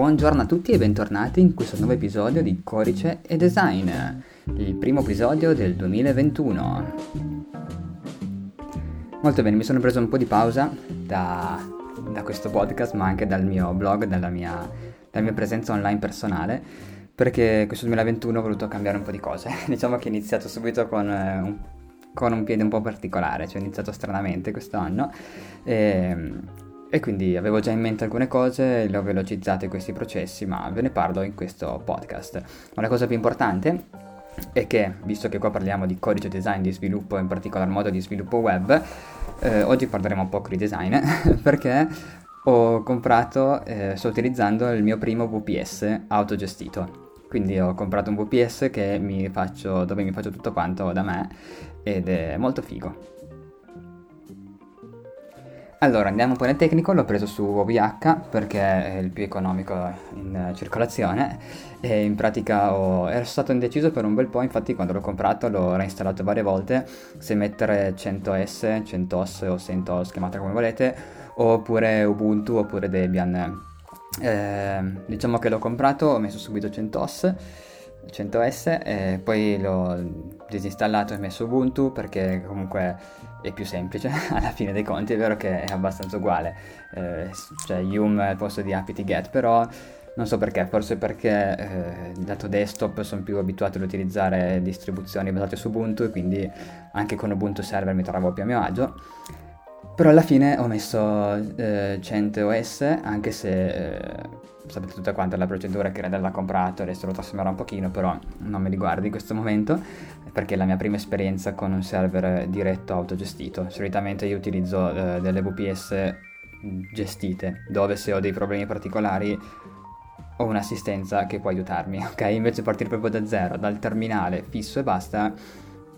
Buongiorno a tutti e bentornati in questo nuovo episodio di Codice e Design, il primo episodio del 2021. Molto bene, mi sono preso un po' di pausa da, da questo podcast, ma anche dal mio blog, dalla mia, dalla mia presenza online personale, perché questo 2021 ho voluto cambiare un po' di cose. diciamo che ho iniziato subito con eh, un con un piede un po' particolare, cioè ho iniziato stranamente quest'anno e, e, quindi avevo già in mente alcune cose, le ho velocizzate questi processi, ma ve ne parlo in questo podcast. Ma la cosa più importante è che, visto che qua parliamo di codice design di sviluppo, in particolar modo di sviluppo web, eh, oggi parleremo un po' di design perché ho comprato, eh, sto utilizzando il mio primo VPS autogestito. Quindi ho comprato un VPS mi faccio, dove mi faccio tutto quanto da me ed è molto figo. Allora andiamo un po' nel tecnico, l'ho preso su OVH perché è il più economico in circolazione e in pratica ho... ero stato indeciso per un bel po', infatti quando l'ho comprato l'ho reinstallato varie volte, se mettere 100S, 100OS o 100OS, chiamate come volete, oppure Ubuntu oppure Debian. Eh, diciamo che l'ho comprato, ho messo subito 100OS 100S e poi l'ho disinstallato e messo Ubuntu perché comunque è più semplice alla fine dei conti, è vero che è abbastanza uguale, eh, cioè Yum al posto di apt-get, però non so perché, forse perché eh, lato desktop sono più abituato ad utilizzare distribuzioni basate su Ubuntu e quindi anche con Ubuntu server mi trovo più a mio agio. Però alla fine ho messo eh, 100 OS, anche se eh, sapete tutta quanta la procedura che Redel l'ha comprato, adesso lo trasformerò un pochino, però non mi riguarda in questo momento, perché è la mia prima esperienza con un server diretto autogestito. Solitamente io utilizzo eh, delle VPS gestite, dove se ho dei problemi particolari ho un'assistenza che può aiutarmi, ok? Invece partire proprio da zero, dal terminale fisso e basta,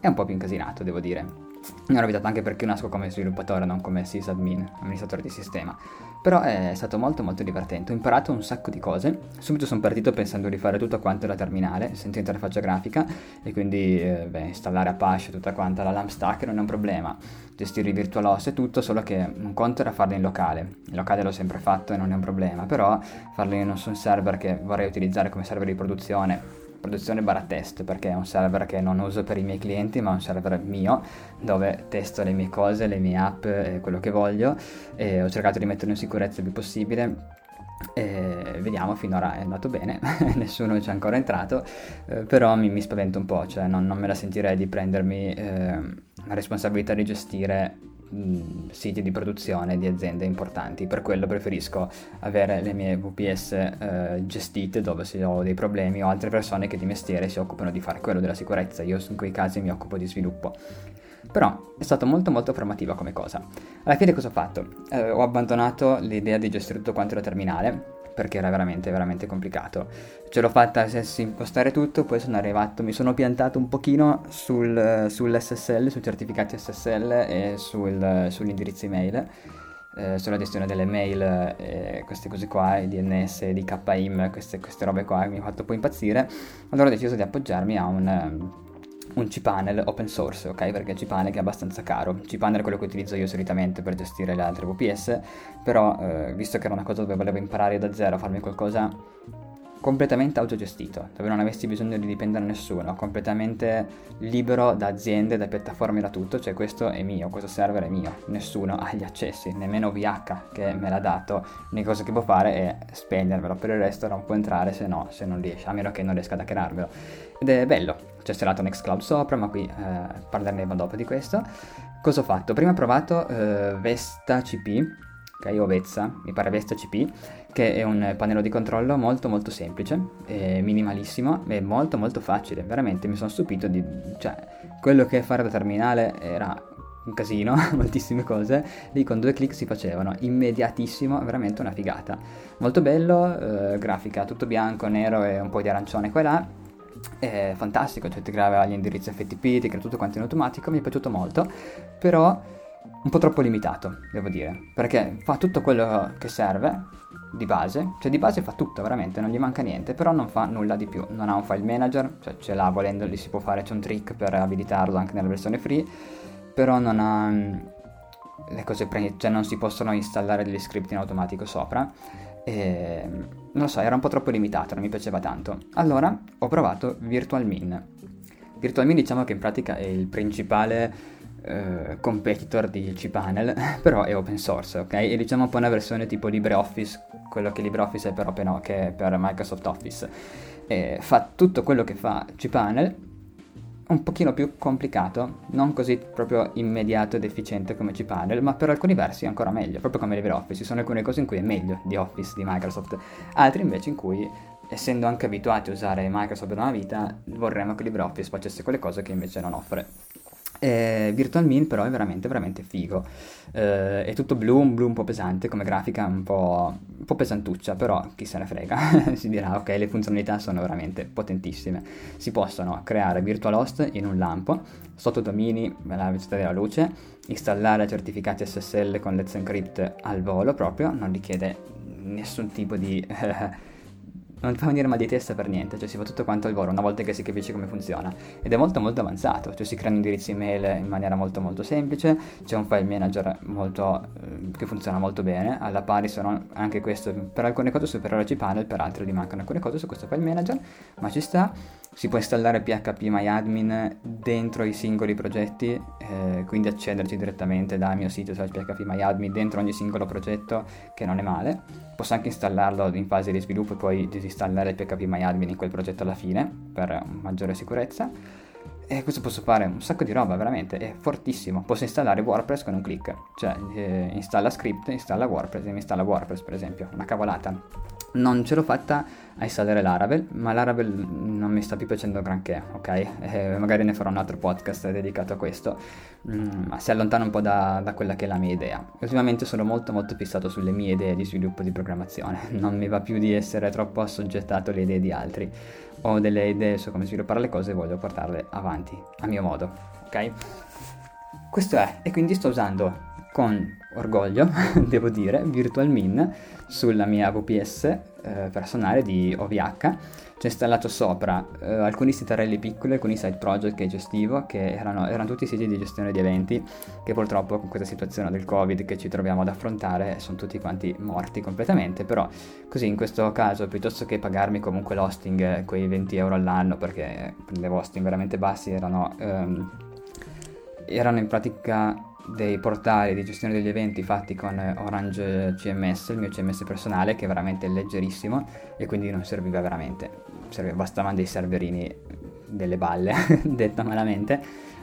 è un po' più incasinato, devo dire. Mi ero avvitato anche perché io nasco come sviluppatore, non come sysadmin, amministratore di sistema. Però è stato molto molto divertente, ho imparato un sacco di cose. Subito sono partito pensando di fare tutto quanto la terminale, senza interfaccia grafica, e quindi eh, beh, installare Apache tutta quanta la LAMP stack non è un problema. Gestire i VirtualOS e tutto, solo che un conto era farlo in locale. In locale l'ho sempre fatto e non è un problema, però farlo in un server che vorrei utilizzare come server di produzione produzione barra test perché è un server che non uso per i miei clienti ma è un server mio dove testo le mie cose, le mie app, e quello che voglio e ho cercato di metterlo in sicurezza il più possibile e vediamo, finora è andato bene, nessuno ci è ancora entrato, eh, però mi, mi, spavento un po', cioè non, non, me la sentirei di prendermi eh, la responsabilità di gestire mh, siti di produzione di aziende importanti, per quello preferisco avere le mie VPS eh, gestite dove se ho dei problemi o altre persone che di mestiere si occupano di fare quello della sicurezza, io in quei casi mi occupo di sviluppo. Però è stato molto molto formativa come cosa. Alla fine cosa ho fatto? Eh, ho abbandonato l'idea di gestire tutto quanto la terminale perché era veramente, veramente complicato. Ce l'ho fatta impostare tutto, poi sono arrivato, mi sono piantato un pochino sul, sull'SSL, sui certificati SSL e sul, sull'indirizzo email. Eh, sulla gestione delle mail, eh, queste cose qua, i DNS, di KIM, queste, queste robe qua mi ha fatto un po' impazzire. Allora ho deciso di appoggiarmi a un, un cPanel open source, ok? Perché il cPanel è abbastanza caro. cPanel è quello che utilizzo io solitamente per gestire le altre VPS, però eh, visto che era una cosa dove volevo imparare da zero a farmi qualcosa completamente autogestito, dove non avessi bisogno di dipendere da nessuno, completamente libero da aziende, da piattaforme, da tutto, cioè questo è mio, questo server è mio, nessuno ha gli accessi, nemmeno VH che me l'ha dato, l'unica cosa che può fare è spendermelo, per il resto non può entrare se no, se non riesce, a meno che non riesca ad hackerarmelo. Ed è bello, c'è installato Nextcloud sopra, ma qui eh, parleremo dopo di questo. Cosa ho fatto? Prima ho provato eh, Vesta CP, ok, o Vezza, mi pare Vesta CP, che è un pannello di controllo molto molto semplice, minimalissimo e molto molto facile, veramente mi sono stupito di... cioè, quello che fare da terminale era un casino, moltissime cose, lì con due clic si facevano, immediatissimo, veramente una figata. Molto bello, eh, grafica tutto bianco, nero e un po' di arancione qua e là, è fantastico, cioè ti creava gli indirizzi FTP, ti crea tutto quanto in automatico, mi è piaciuto molto, però un po' troppo limitato, devo dire, perché fa tutto quello che serve di base, cioè di base fa tutto veramente, non gli manca niente, però non fa nulla di più, non ha un file manager, cioè ce l'ha volendo, lì si può fare, c'è un trick per abilitarlo anche nella versione free, però non ha le cose pre- cioè non si possono installare degli script in automatico sopra e non lo so, era un po' troppo limitato, non mi piaceva tanto. Allora ho provato VirtualMin. VirtualMin diciamo che in pratica è il principale eh, competitor di cPanel, però è open source, ok? E diciamo un po' una versione tipo LibreOffice, quello che LibreOffice è per, Open, che è per Microsoft Office. E fa tutto quello che fa cPanel, un pochino più complicato, non così proprio immediato ed efficiente come cPanel, ma per alcuni versi ancora meglio, proprio come LibreOffice. Ci sono alcune cose in cui è meglio di Office di Microsoft, altre invece in cui, essendo anche abituati a usare Microsoft da una vita, vorremmo che LibreOffice facesse quelle cose che invece non offre. Eh, Virtual Min però è veramente veramente figo. Eh, è tutto blu, un blu un po' pesante come grafica, un po', un po pesantuccia, però chi se ne frega. si dirà ok, le funzionalità sono veramente potentissime. Si possono creare virtual host in un lampo, sotto domini alla velocità della luce, installare certificati SSL con Let's Encrypt al volo proprio, non richiede nessun tipo di... non fa venire mal di testa per niente, cioè si fa tutto quanto al volo una volta che si capisce come funziona. Ed è molto molto avanzato, cioè si creano indirizzi email in maniera molto molto semplice, c'è un file manager molto, eh, che funziona molto bene, alla pari sono anche questo per alcune cose superiore a cPanel, per altre gli mancano alcune cose su questo file manager, ma ci sta, si può installare PHP MyAdmin dentro i singoli progetti, eh, quindi accederci direttamente dal mio sito slash PHP MyAdmin dentro ogni singolo progetto, che non è male. Posso anche installarlo in fase di sviluppo e poi disinstallare PHP MyAdmin in quel progetto alla fine per maggiore sicurezza. E questo posso fare un sacco di roba, veramente, è fortissimo. Posso installare WordPress con un clic, cioè eh, installa script, installa WordPress e mi installa WordPress per esempio, una cavolata non ce l'ho fatta a installare Laravel, ma Laravel non mi sta più piacendo granché, ok? Eh, magari ne farò un altro podcast dedicato a questo, mm, ma si allontana un po' da, da, quella che è la mia idea. Ultimamente sono molto molto fissato sulle mie idee di sviluppo di programmazione, non mi va più di essere troppo assoggettato alle idee di altri. Ho delle idee su come sviluppare le cose e voglio portarle avanti a mio modo, ok? Questo è, e quindi sto usando con orgoglio, devo dire, VirtualMin sulla mia VPS eh, personale di OVH. C'è installato sopra eh, alcuni sitarelli piccoli, alcuni side project che gestivo, che erano, erano, tutti siti di gestione di eventi, che purtroppo con questa situazione del Covid che ci troviamo ad affrontare sono tutti quanti morti completamente, però così in questo caso piuttosto che pagarmi comunque l'hosting, quei 20 euro all'anno, perché le hosting veramente bassi erano, ehm, erano in pratica dei portali di gestione degli eventi fatti con Orange CMS, il mio CMS personale, che è veramente leggerissimo e quindi non serviva veramente, serviva, bastavano dei serverini delle balle, detta malamente,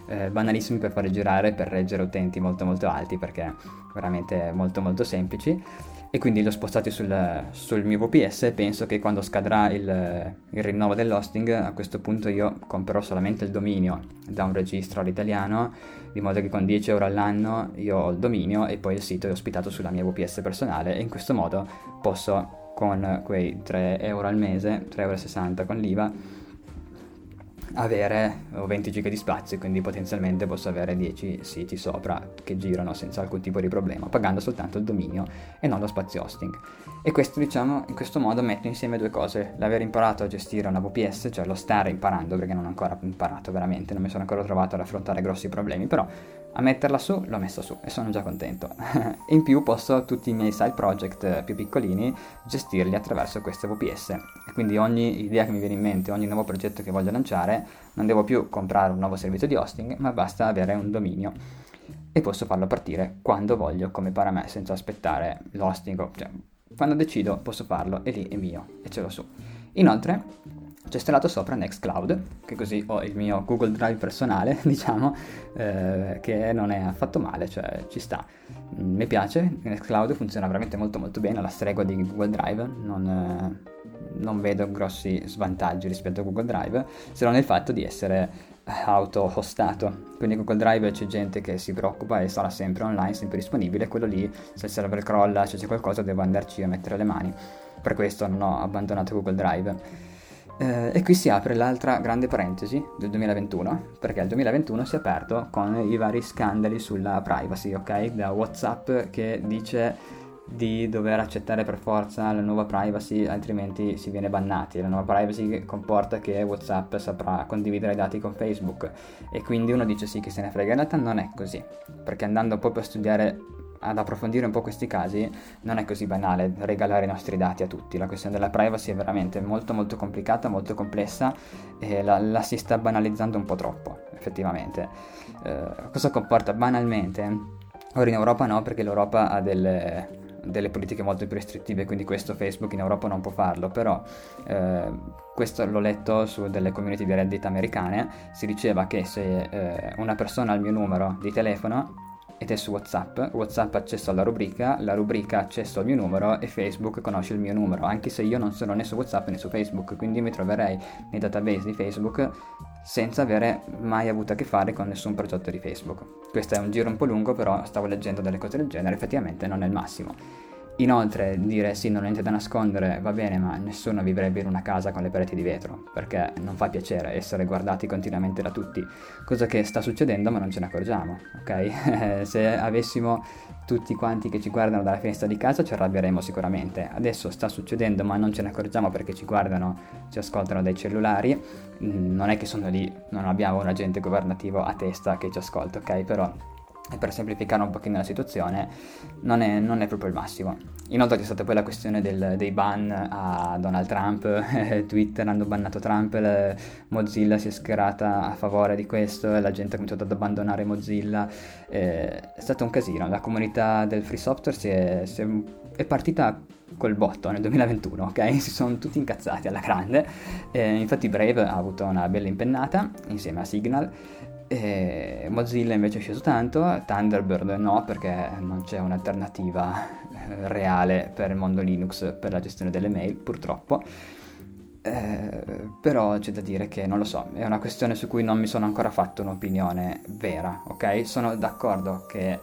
eh, banalissimi per fare girare, per reggere utenti molto molto alti, perché veramente molto molto semplici e quindi li ho spostati sul, sul mio VPS e penso che quando scadrà il, il, rinnovo dell'hosting a questo punto io comprerò solamente il dominio da un registro all'italiano di modo che con 10 euro all'anno io ho il dominio e poi il sito è ospitato sulla mia VPS personale e in questo modo posso con quei 3 euro al mese, 3,60 euro con l'IVA avere 20 giga di spazio, quindi potenzialmente posso avere 10 siti sopra che girano senza alcun tipo di problema, pagando soltanto il dominio e non lo spazio hosting. E questo, diciamo, in questo modo metto insieme due cose, l'aver imparato a gestire una VPS, cioè lo stare imparando, perché non ho ancora imparato veramente, non mi sono ancora trovato ad affrontare grossi problemi, però a metterla su l'ho messa su e sono già contento. in più posso tutti i miei side project più piccolini gestirli attraverso queste VPS. Quindi ogni idea che mi viene in mente, ogni nuovo progetto che voglio lanciare, non devo più comprare un nuovo servizio di hosting, ma basta avere un dominio e posso farlo partire quando voglio, come para me, senza aspettare l'hosting. Cioè, quando decido posso farlo e lì è mio e ce l'ho su. Inoltre installato sopra Nextcloud, che così ho il mio Google Drive personale, diciamo, eh, che non è affatto male, cioè ci sta. Mm, mi piace, Nextcloud funziona veramente molto molto bene, alla stregua di Google Drive, non, eh, non vedo grossi svantaggi rispetto a Google Drive, se non il fatto di essere auto-hostato. Quindi Google Drive c'è gente che si preoccupa e sarà sempre online, sempre disponibile, quello lì se il server crolla, se c'è qualcosa devo andarci a mettere le mani. Per questo non ho abbandonato Google Drive. Eh, e qui si apre l'altra grande parentesi del 2021, perché il 2021 si è aperto con i vari scandali sulla privacy, ok? Da WhatsApp che dice di dover accettare per forza la nuova privacy, altrimenti si viene bannati. La nuova privacy comporta che WhatsApp saprà condividere i dati con Facebook e quindi uno dice sì che se ne frega. In realtà non è così, perché andando proprio a studiare ad approfondire un po' questi casi, non è così banale regalare i nostri dati a tutti. La questione della privacy è veramente molto molto complicata, molto complessa e la, la si sta banalizzando un po' troppo, effettivamente. Eh, cosa comporta banalmente? Ora in Europa no, perché l'Europa ha delle, delle politiche molto più restrittive, quindi questo Facebook in Europa non può farlo, però eh, questo l'ho letto su delle community di Reddit americane, si diceva che se eh, una persona ha il mio numero di telefono ed è su WhatsApp, WhatsApp ha accesso alla rubrica, la rubrica accesso al mio numero e Facebook conosce il mio numero, anche se io non sono né su WhatsApp né su Facebook, quindi mi troverei nei database di Facebook senza avere mai avuto a che fare con nessun progetto di Facebook. Questo è un giro un po' lungo, però stavo leggendo delle cose del genere, effettivamente non è il massimo. Inoltre dire sì, non ho niente da nascondere, va bene, ma nessuno vivrebbe in una casa con le pareti di vetro, perché non fa piacere essere guardati continuamente da tutti, cosa che sta succedendo ma non ce ne accorgiamo, ok? Se avessimo tutti quanti che ci guardano dalla finestra di casa ci arrabbieremo sicuramente. Adesso sta succedendo ma non ce ne accorgiamo perché ci guardano, ci ascoltano dai cellulari, mm, non è che sono lì, non abbiamo un agente governativo a testa che ci ascolta, ok? Però e per semplificare un pochino la situazione non è, non è, proprio il massimo. Inoltre c'è stata poi la questione del, dei ban a Donald Trump, Twitter hanno bannato Trump, Mozilla si è schierata a favore di questo e la gente ha cominciato ad abbandonare Mozilla, eh, è stato un casino, la comunità del free software si è, si è, è partita col botto nel 2021, ok? Si sono tutti incazzati alla grande, eh, infatti Brave ha avuto una bella impennata insieme a Signal e Mozilla invece è sceso tanto, Thunderbird no perché non c'è un'alternativa eh, reale per il mondo Linux per la gestione delle mail purtroppo. Eh, però c'è da dire che non lo so, è una questione su cui non mi sono ancora fatto un'opinione vera, ok? Sono d'accordo che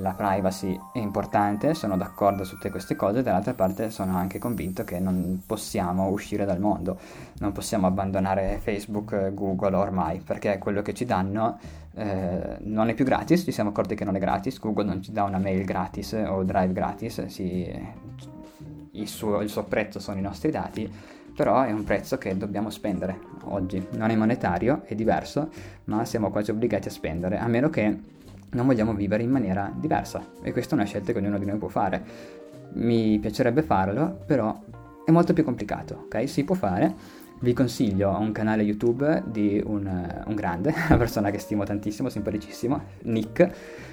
la privacy è importante, sono d'accordo su tutte queste cose, dall'altra parte sono anche convinto che non possiamo uscire dal mondo, non possiamo abbandonare Facebook, Google ormai, perché quello che ci danno eh, non è più gratis, ci siamo accorti che non è gratis, Google non ci dà una mail gratis o drive gratis, si, il, suo, il suo prezzo sono i nostri dati, però è un prezzo che dobbiamo spendere oggi, non è monetario, è diverso, ma siamo quasi obbligati a spendere, a meno che non vogliamo vivere in maniera diversa e questa è una scelta che ognuno di noi può fare. Mi piacerebbe farlo, però è molto più complicato, ok? Si può fare. Vi consiglio un canale YouTube di un, un grande, una persona che stimo tantissimo, simpaticissimo, Nick,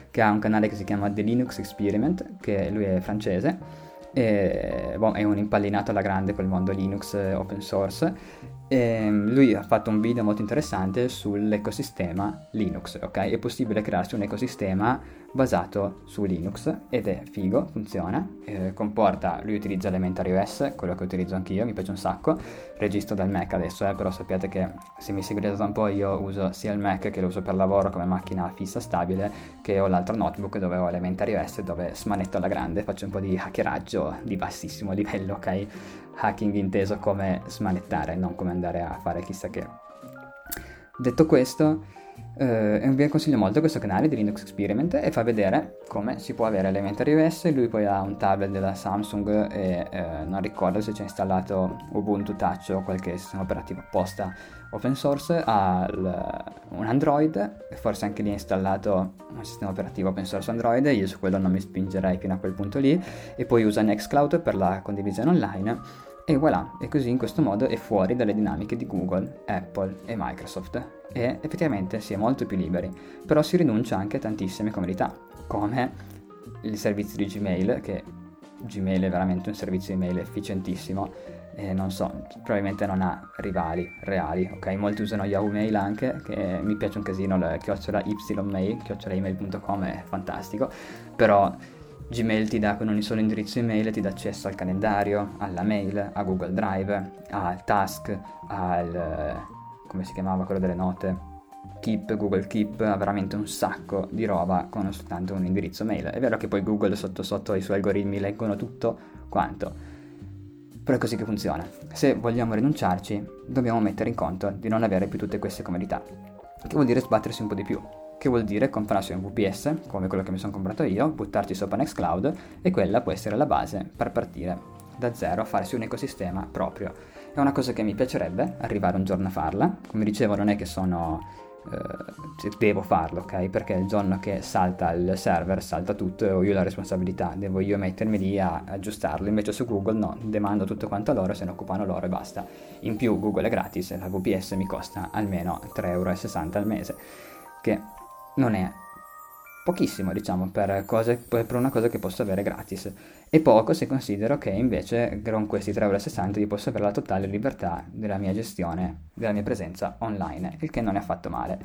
che ha un canale che si chiama The Linux Experiment, che lui è francese, e, boh, è un impallinato alla grande col mondo Linux open source ehm, lui ha fatto un video molto interessante sull'ecosistema Linux, ok? È possibile crearsi un ecosistema basato su Linux ed è figo, funziona, eh, comporta, lui utilizza Elementary OS, quello che utilizzo anch'io, mi piace un sacco, registro dal Mac adesso, eh, però sappiate che se mi seguite da un po' io uso sia il Mac che lo uso per lavoro come macchina fissa stabile, che ho l'altro notebook dove ho Elementary OS dove smanetto alla grande, faccio un po' di hackeraggio di bassissimo livello, ok? hacking inteso come smanettare, non come andare a fare chissà che. Detto questo, eh, vi consiglio molto questo canale di Linux Experiment e fa vedere come si può avere Elementary OS. Lui poi ha un tablet della Samsung e eh, non ricordo se c'è installato Ubuntu Touch o qualche sistema operativo apposta open source. Ha l- un Android, forse anche lì è installato un sistema operativo open source Android. Io su quello non mi spingerei fino a quel punto lì. E poi usa Nextcloud per la condivisione online e voilà, e così in questo modo è fuori dalle dinamiche di Google, Apple e Microsoft. E effettivamente si è molto più liberi, però si rinuncia anche a tantissime comodità, come il servizio di Gmail, che Gmail è veramente un servizio email efficientissimo, e non so, probabilmente non ha rivali reali, ok? Molti usano Yahoo Mail anche, che mi piace un casino, la chiocciola ymail, chiocciolaemail.com è fantastico, però Gmail ti dà con un solo indirizzo email, ti dà accesso al calendario, alla mail, a Google Drive, al task, al... come si chiamava quello delle note? Keep, Google Keep, ha veramente un sacco di roba con soltanto un indirizzo mail. È vero che poi Google sotto sotto i suoi algoritmi leggono tutto quanto, però è così che funziona. Se vogliamo rinunciarci, dobbiamo mettere in conto di non avere più tutte queste comodità, che vuol dire sbattersi un po' di più, che vuol dire comprarsi un VPS, come quello che mi sono comprato io, buttarci sopra Nextcloud e quella può essere la base per partire da zero, farsi un ecosistema proprio. È una cosa che mi piacerebbe arrivare un giorno a farla, come dicevo non è che sono eh, devo farlo, ok? Perché il giorno che salta il server, salta tutto e ho io la responsabilità, devo io mettermi lì a aggiustarlo. Invece su Google no, demando tutto quanto a loro, se ne occupano loro e basta. In più Google è gratis la VPS mi costa almeno 3,60 euro al mese, che non è pochissimo diciamo per, cose, per, una cosa che posso avere gratis e poco se considero che invece con questi 3,60 euro io posso avere la totale libertà della mia gestione, della mia presenza online, il che non è affatto male.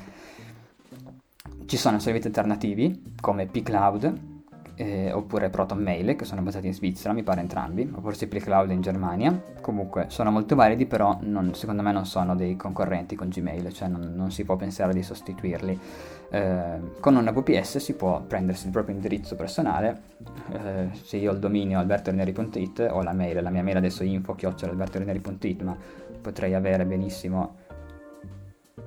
Ci sono servizi alternativi come pCloud eh, oppure Proton Mail che sono basati in Svizzera, mi pare entrambi, o forse pCloud in Germania. Comunque sono molto validi, però non, secondo me non sono dei concorrenti con Gmail, cioè non, non si può pensare di sostituirli. Eh, con una VPS si può prendersi il proprio indirizzo personale, eh, se io ho il dominio albertorineri.it ho la mail, la mia mail adesso è info-albertorineri.it, ma potrei avere benissimo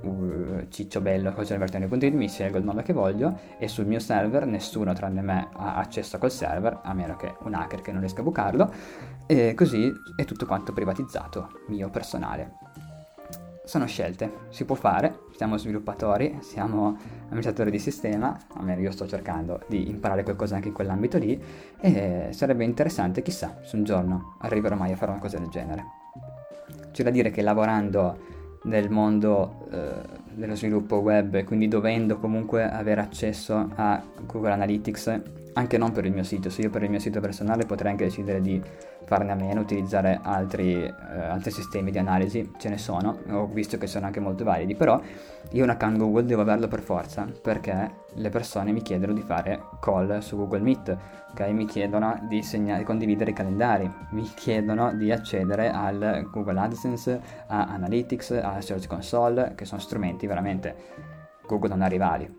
uh, cicciobello coachvertene.it mi scelgo il nome che voglio e sul mio server nessuno tranne me ha accesso a quel server a meno che un hacker che non riesca a bucarlo. E così è tutto quanto privatizzato mio personale. Sono scelte, si può fare, siamo sviluppatori, siamo amministratori di sistema, almeno io sto cercando di imparare qualcosa anche in quell'ambito lì e sarebbe interessante, chissà, se un giorno arriverò mai a fare una cosa del genere. C'è da dire che lavorando nel mondo eh, dello sviluppo web quindi dovendo comunque avere accesso a Google Analytics anche non per il mio sito, se io per il mio sito personale potrei anche decidere di farne a meno, utilizzare altri, eh, altri sistemi di analisi, ce ne sono, ho visto che sono anche molto validi, però io un account Google devo averlo per forza perché le persone mi chiedono di fare call su Google Meet, okay? mi chiedono di, segna- di condividere i calendari, mi chiedono di accedere al Google AdSense, a Analytics, a Search Console, che sono strumenti veramente Google non ha rivali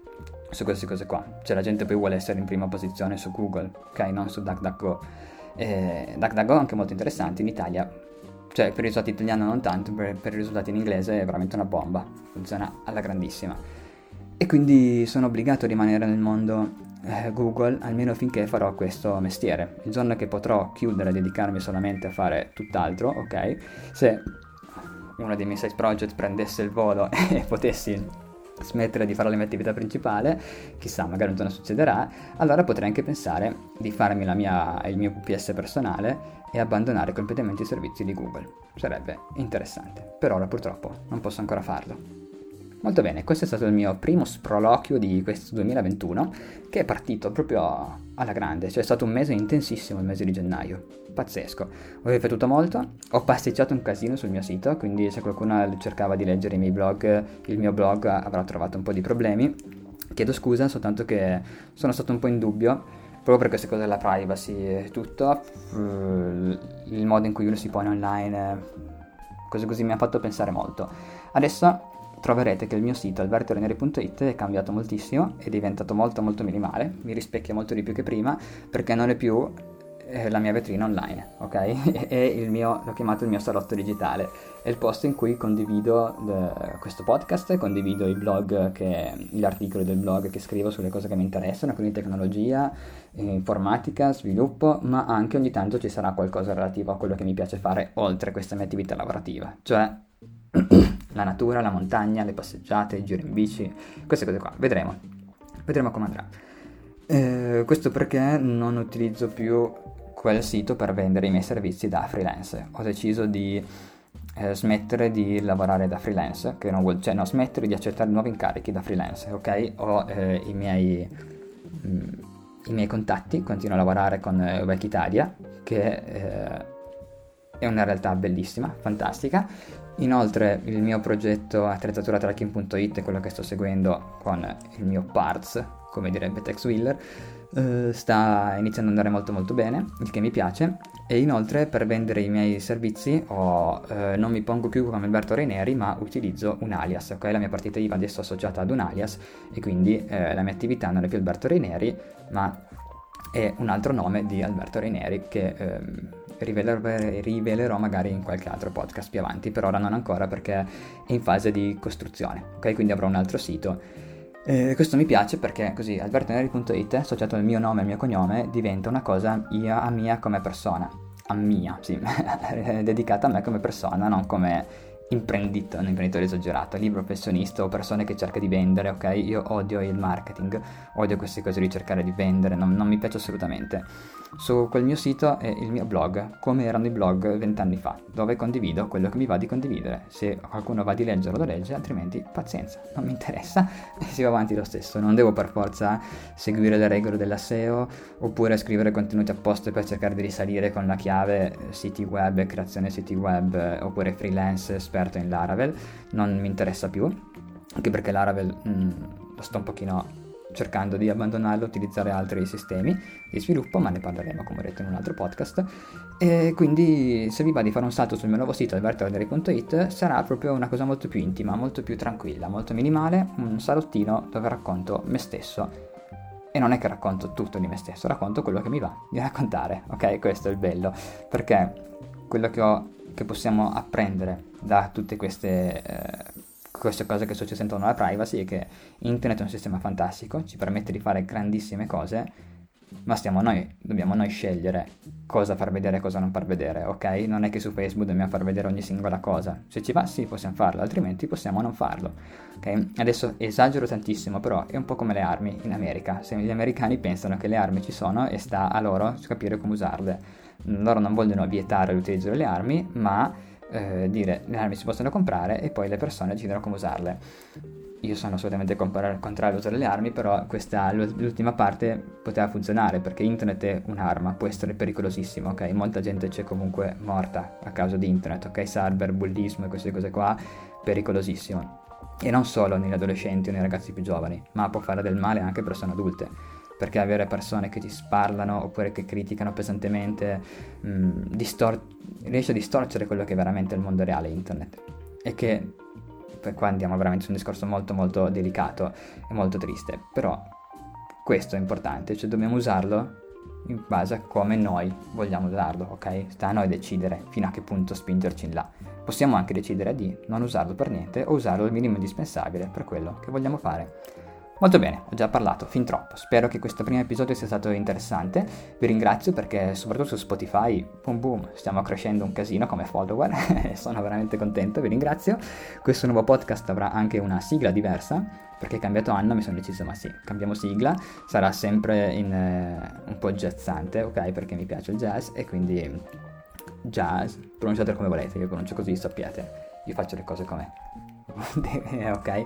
su queste cose qua. Cioè la gente poi vuole essere in prima posizione su Google, ok? Non su DuckDuckGo. Eh, DuckDuckGo è anche molto interessante in Italia. Cioè per i risultati italiani non tanto, per, per i risultati in inglese è veramente una bomba. Funziona alla grandissima. E quindi sono obbligato a rimanere nel mondo eh, Google almeno finché farò questo mestiere. Il giorno che potrò chiudere e dedicarmi solamente a fare tutt'altro, ok? Se uno dei miei side project prendesse il volo e potessi smettere di fare la mia attività principale, chissà, magari un giorno succederà, allora potrei anche pensare di farmi mia, il mio VPS personale e abbandonare completamente i servizi di Google. Sarebbe interessante, per ora purtroppo non posso ancora farlo. Molto bene, questo è stato il mio primo sproloquio di questo 2021 che è partito proprio alla grande, cioè è stato un mese intensissimo il mese di gennaio, pazzesco. Ho ripetuto molto, ho pasticciato un casino sul mio sito, quindi se qualcuno cercava di leggere i miei blog, il mio blog avrà trovato un po' di problemi. Chiedo scusa, soltanto che sono stato un po' in dubbio proprio per queste cose della privacy e tutto, il modo in cui uno si pone online, cose così mi ha fatto pensare molto. Adesso troverete che il mio sito albertoreneri.it è cambiato moltissimo, è diventato molto molto minimale, mi rispecchia molto di più che prima perché non è più eh, la mia vetrina online, ok? è il mio, l'ho chiamato il mio salotto digitale, è il posto in cui condivido de, questo podcast, condivido i blog, che, gli articoli del blog che scrivo sulle cose che mi interessano, quindi tecnologia, eh, informatica, sviluppo, ma anche ogni tanto ci sarà qualcosa relativo a quello che mi piace fare oltre questa mia attività lavorativa, cioè la natura, la montagna, le passeggiate, i giri in bici, queste cose qua. Vedremo, vedremo come andrà. Eh, questo perché non utilizzo più quel sito per vendere i miei servizi da freelance. Ho deciso di eh, smettere di lavorare da freelance, che non vuol, cioè no, smettere di accettare nuovi incarichi da freelance, ok? Ho eh, i, miei, mh, mm, i miei contatti, continuo a lavorare con eh, che eh, è una realtà bellissima, fantastica, Inoltre il mio progetto attrezzatura-tracking.it, quello che sto seguendo con il mio parts, come direbbe Tex Wheeler, eh, sta iniziando ad andare molto molto bene, il che mi piace. E inoltre per vendere i miei servizi ho, eh, non mi pongo più come Alberto Reineri, ma utilizzo un alias, ok? La mia partita IVA adesso è associata ad un alias e quindi eh, la mia attività non è più Alberto Reineri, ma è un altro nome di Alberto Reineri che ehm, rivelerò, rivelerò magari in qualche altro podcast più avanti, per ora non ancora perché è in fase di costruzione, ok? Quindi avrò un altro sito. Eh, questo mi piace perché così albertoneri.it associato al mio nome e al mio cognome diventa una cosa a mia come persona, a mia, sì, dedicata a me come persona, non come imprenditore, un imprenditore esagerato, libero professionista o persone che cerca di vendere, ok? Io odio il marketing, odio queste cose di cercare di vendere, non, non mi piace assolutamente. Su quel mio sito è il mio blog, come erano i blog vent'anni fa, dove condivido quello che mi va di condividere. Se qualcuno va di leggerlo lo legge, altrimenti pazienza, non mi interessa e si va avanti lo stesso. Non devo per forza seguire le regole della SEO oppure scrivere contenuti apposta per cercare di risalire con la chiave siti web, creazione siti web oppure freelance esperto in Laravel. Non mi interessa più, anche perché Laravel mh, mm, lo sto un pochino cercando di abbandonarlo, utilizzare altri sistemi di sviluppo, ma ne parleremo come ho detto in un altro podcast. E quindi se vi va di fare un salto sul mio nuovo sito albertoorderi.it sarà proprio una cosa molto più intima, molto più tranquilla, molto minimale, un salottino dove racconto me stesso. E non è che racconto tutto di me stesso, racconto quello che mi va di raccontare, ok? Questo è il bello, perché quello che, ho, che possiamo apprendere da tutte queste... Eh, queste cose che sottosentono la privacy è che internet è un sistema fantastico, ci permette di fare grandissime cose, ma stiamo noi, dobbiamo noi scegliere cosa far vedere e cosa non far vedere, ok? Non è che su Facebook dobbiamo far vedere ogni singola cosa. Se ci va sì, possiamo farlo, altrimenti possiamo non farlo, ok? Adesso esagero tantissimo, però è un po' come le armi in America. Se gli americani pensano che le armi ci sono e sta a loro capire come usarle. Loro non vogliono vietare l'utilizzo delle armi, ma eh, dire le armi si possono comprare e poi le persone decidono come usarle. Io sono assolutamente contrario all'uso delle armi, però questa, l'ultima parte poteva funzionare perché internet è un'arma, può essere pericolosissimo, ok? Molta gente c'è comunque morta a causa di internet, ok? Cyberbullismo e queste cose qua, pericolosissimo. E non solo negli adolescenti o nei ragazzi più giovani, ma può fare del male anche a persone adulte perché avere persone che ti sparlano oppure che criticano pesantemente mh, mm, distor- riesce a distorcere quello che è veramente il mondo reale internet. E che qua andiamo veramente su un discorso molto molto delicato e molto triste però questo è importante cioè dobbiamo usarlo in base a come noi vogliamo usarlo ok? Sta a noi decidere fino a che punto spingerci in là. Possiamo anche decidere di non usarlo per niente o usarlo il minimo indispensabile per quello che vogliamo fare Molto bene, ho già parlato fin troppo, spero che questo primo episodio sia stato interessante, vi ringrazio perché soprattutto su Spotify, boom boom, stiamo crescendo un casino come follower. Sono veramente contento, vi ringrazio. Questo nuovo podcast avrà anche una sigla diversa, perché cambiato anno mi sono deciso ma sì, cambiamo sigla, sarà sempre in, eh, un po' jazzante, ok, perché mi piace il jazz e quindi jazz, pronunciatelo come volete, io pronuncio così, sappiate, io faccio le cose come... ok?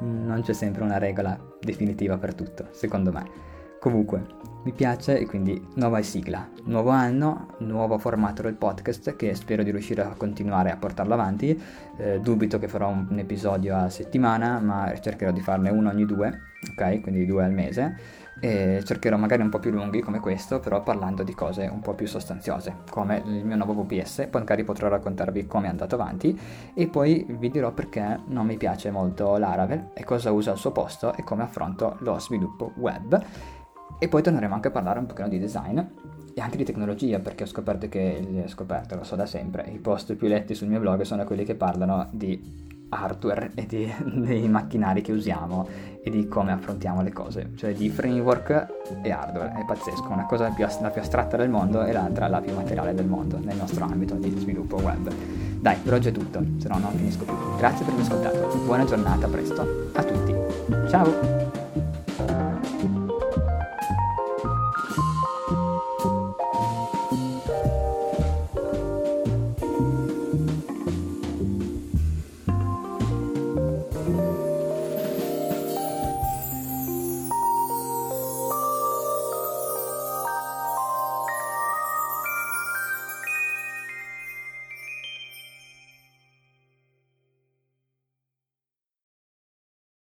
Non c'è sempre una regola definitiva per tutto, secondo me. Comunque, mi piace e quindi nuova sigla, nuovo anno, nuovo formato del podcast che spero di riuscire a continuare a portarlo avanti. Eh, dubito che farò un, un episodio a settimana, ma cercherò di farne uno ogni due, ok? Quindi due al mese e cercherò magari un po' più lunghi come questo, però parlando di cose un po' più sostanziose, come il mio nuovo VPS, poi magari potrò raccontarvi come è andato avanti e poi vi dirò perché non mi piace molto Laravel e cosa uso al suo posto e come affronto lo sviluppo web. E poi torneremo anche a parlare un pochino di design e anche di tecnologia, perché ho scoperto che, ho scoperto, lo so da sempre, i post più letti sul mio blog sono quelli che parlano di hardware e di, dei macchinari che usiamo e di come affrontiamo le cose, cioè di framework e hardware, è pazzesco, una cosa più, la più astratta del mondo e l'altra la più materiale del mondo nel nostro ambito di sviluppo web. Dai, per oggi è tutto, se no non finisco più. Grazie per aver ascoltato, buona giornata, presto a tutti. Ciao!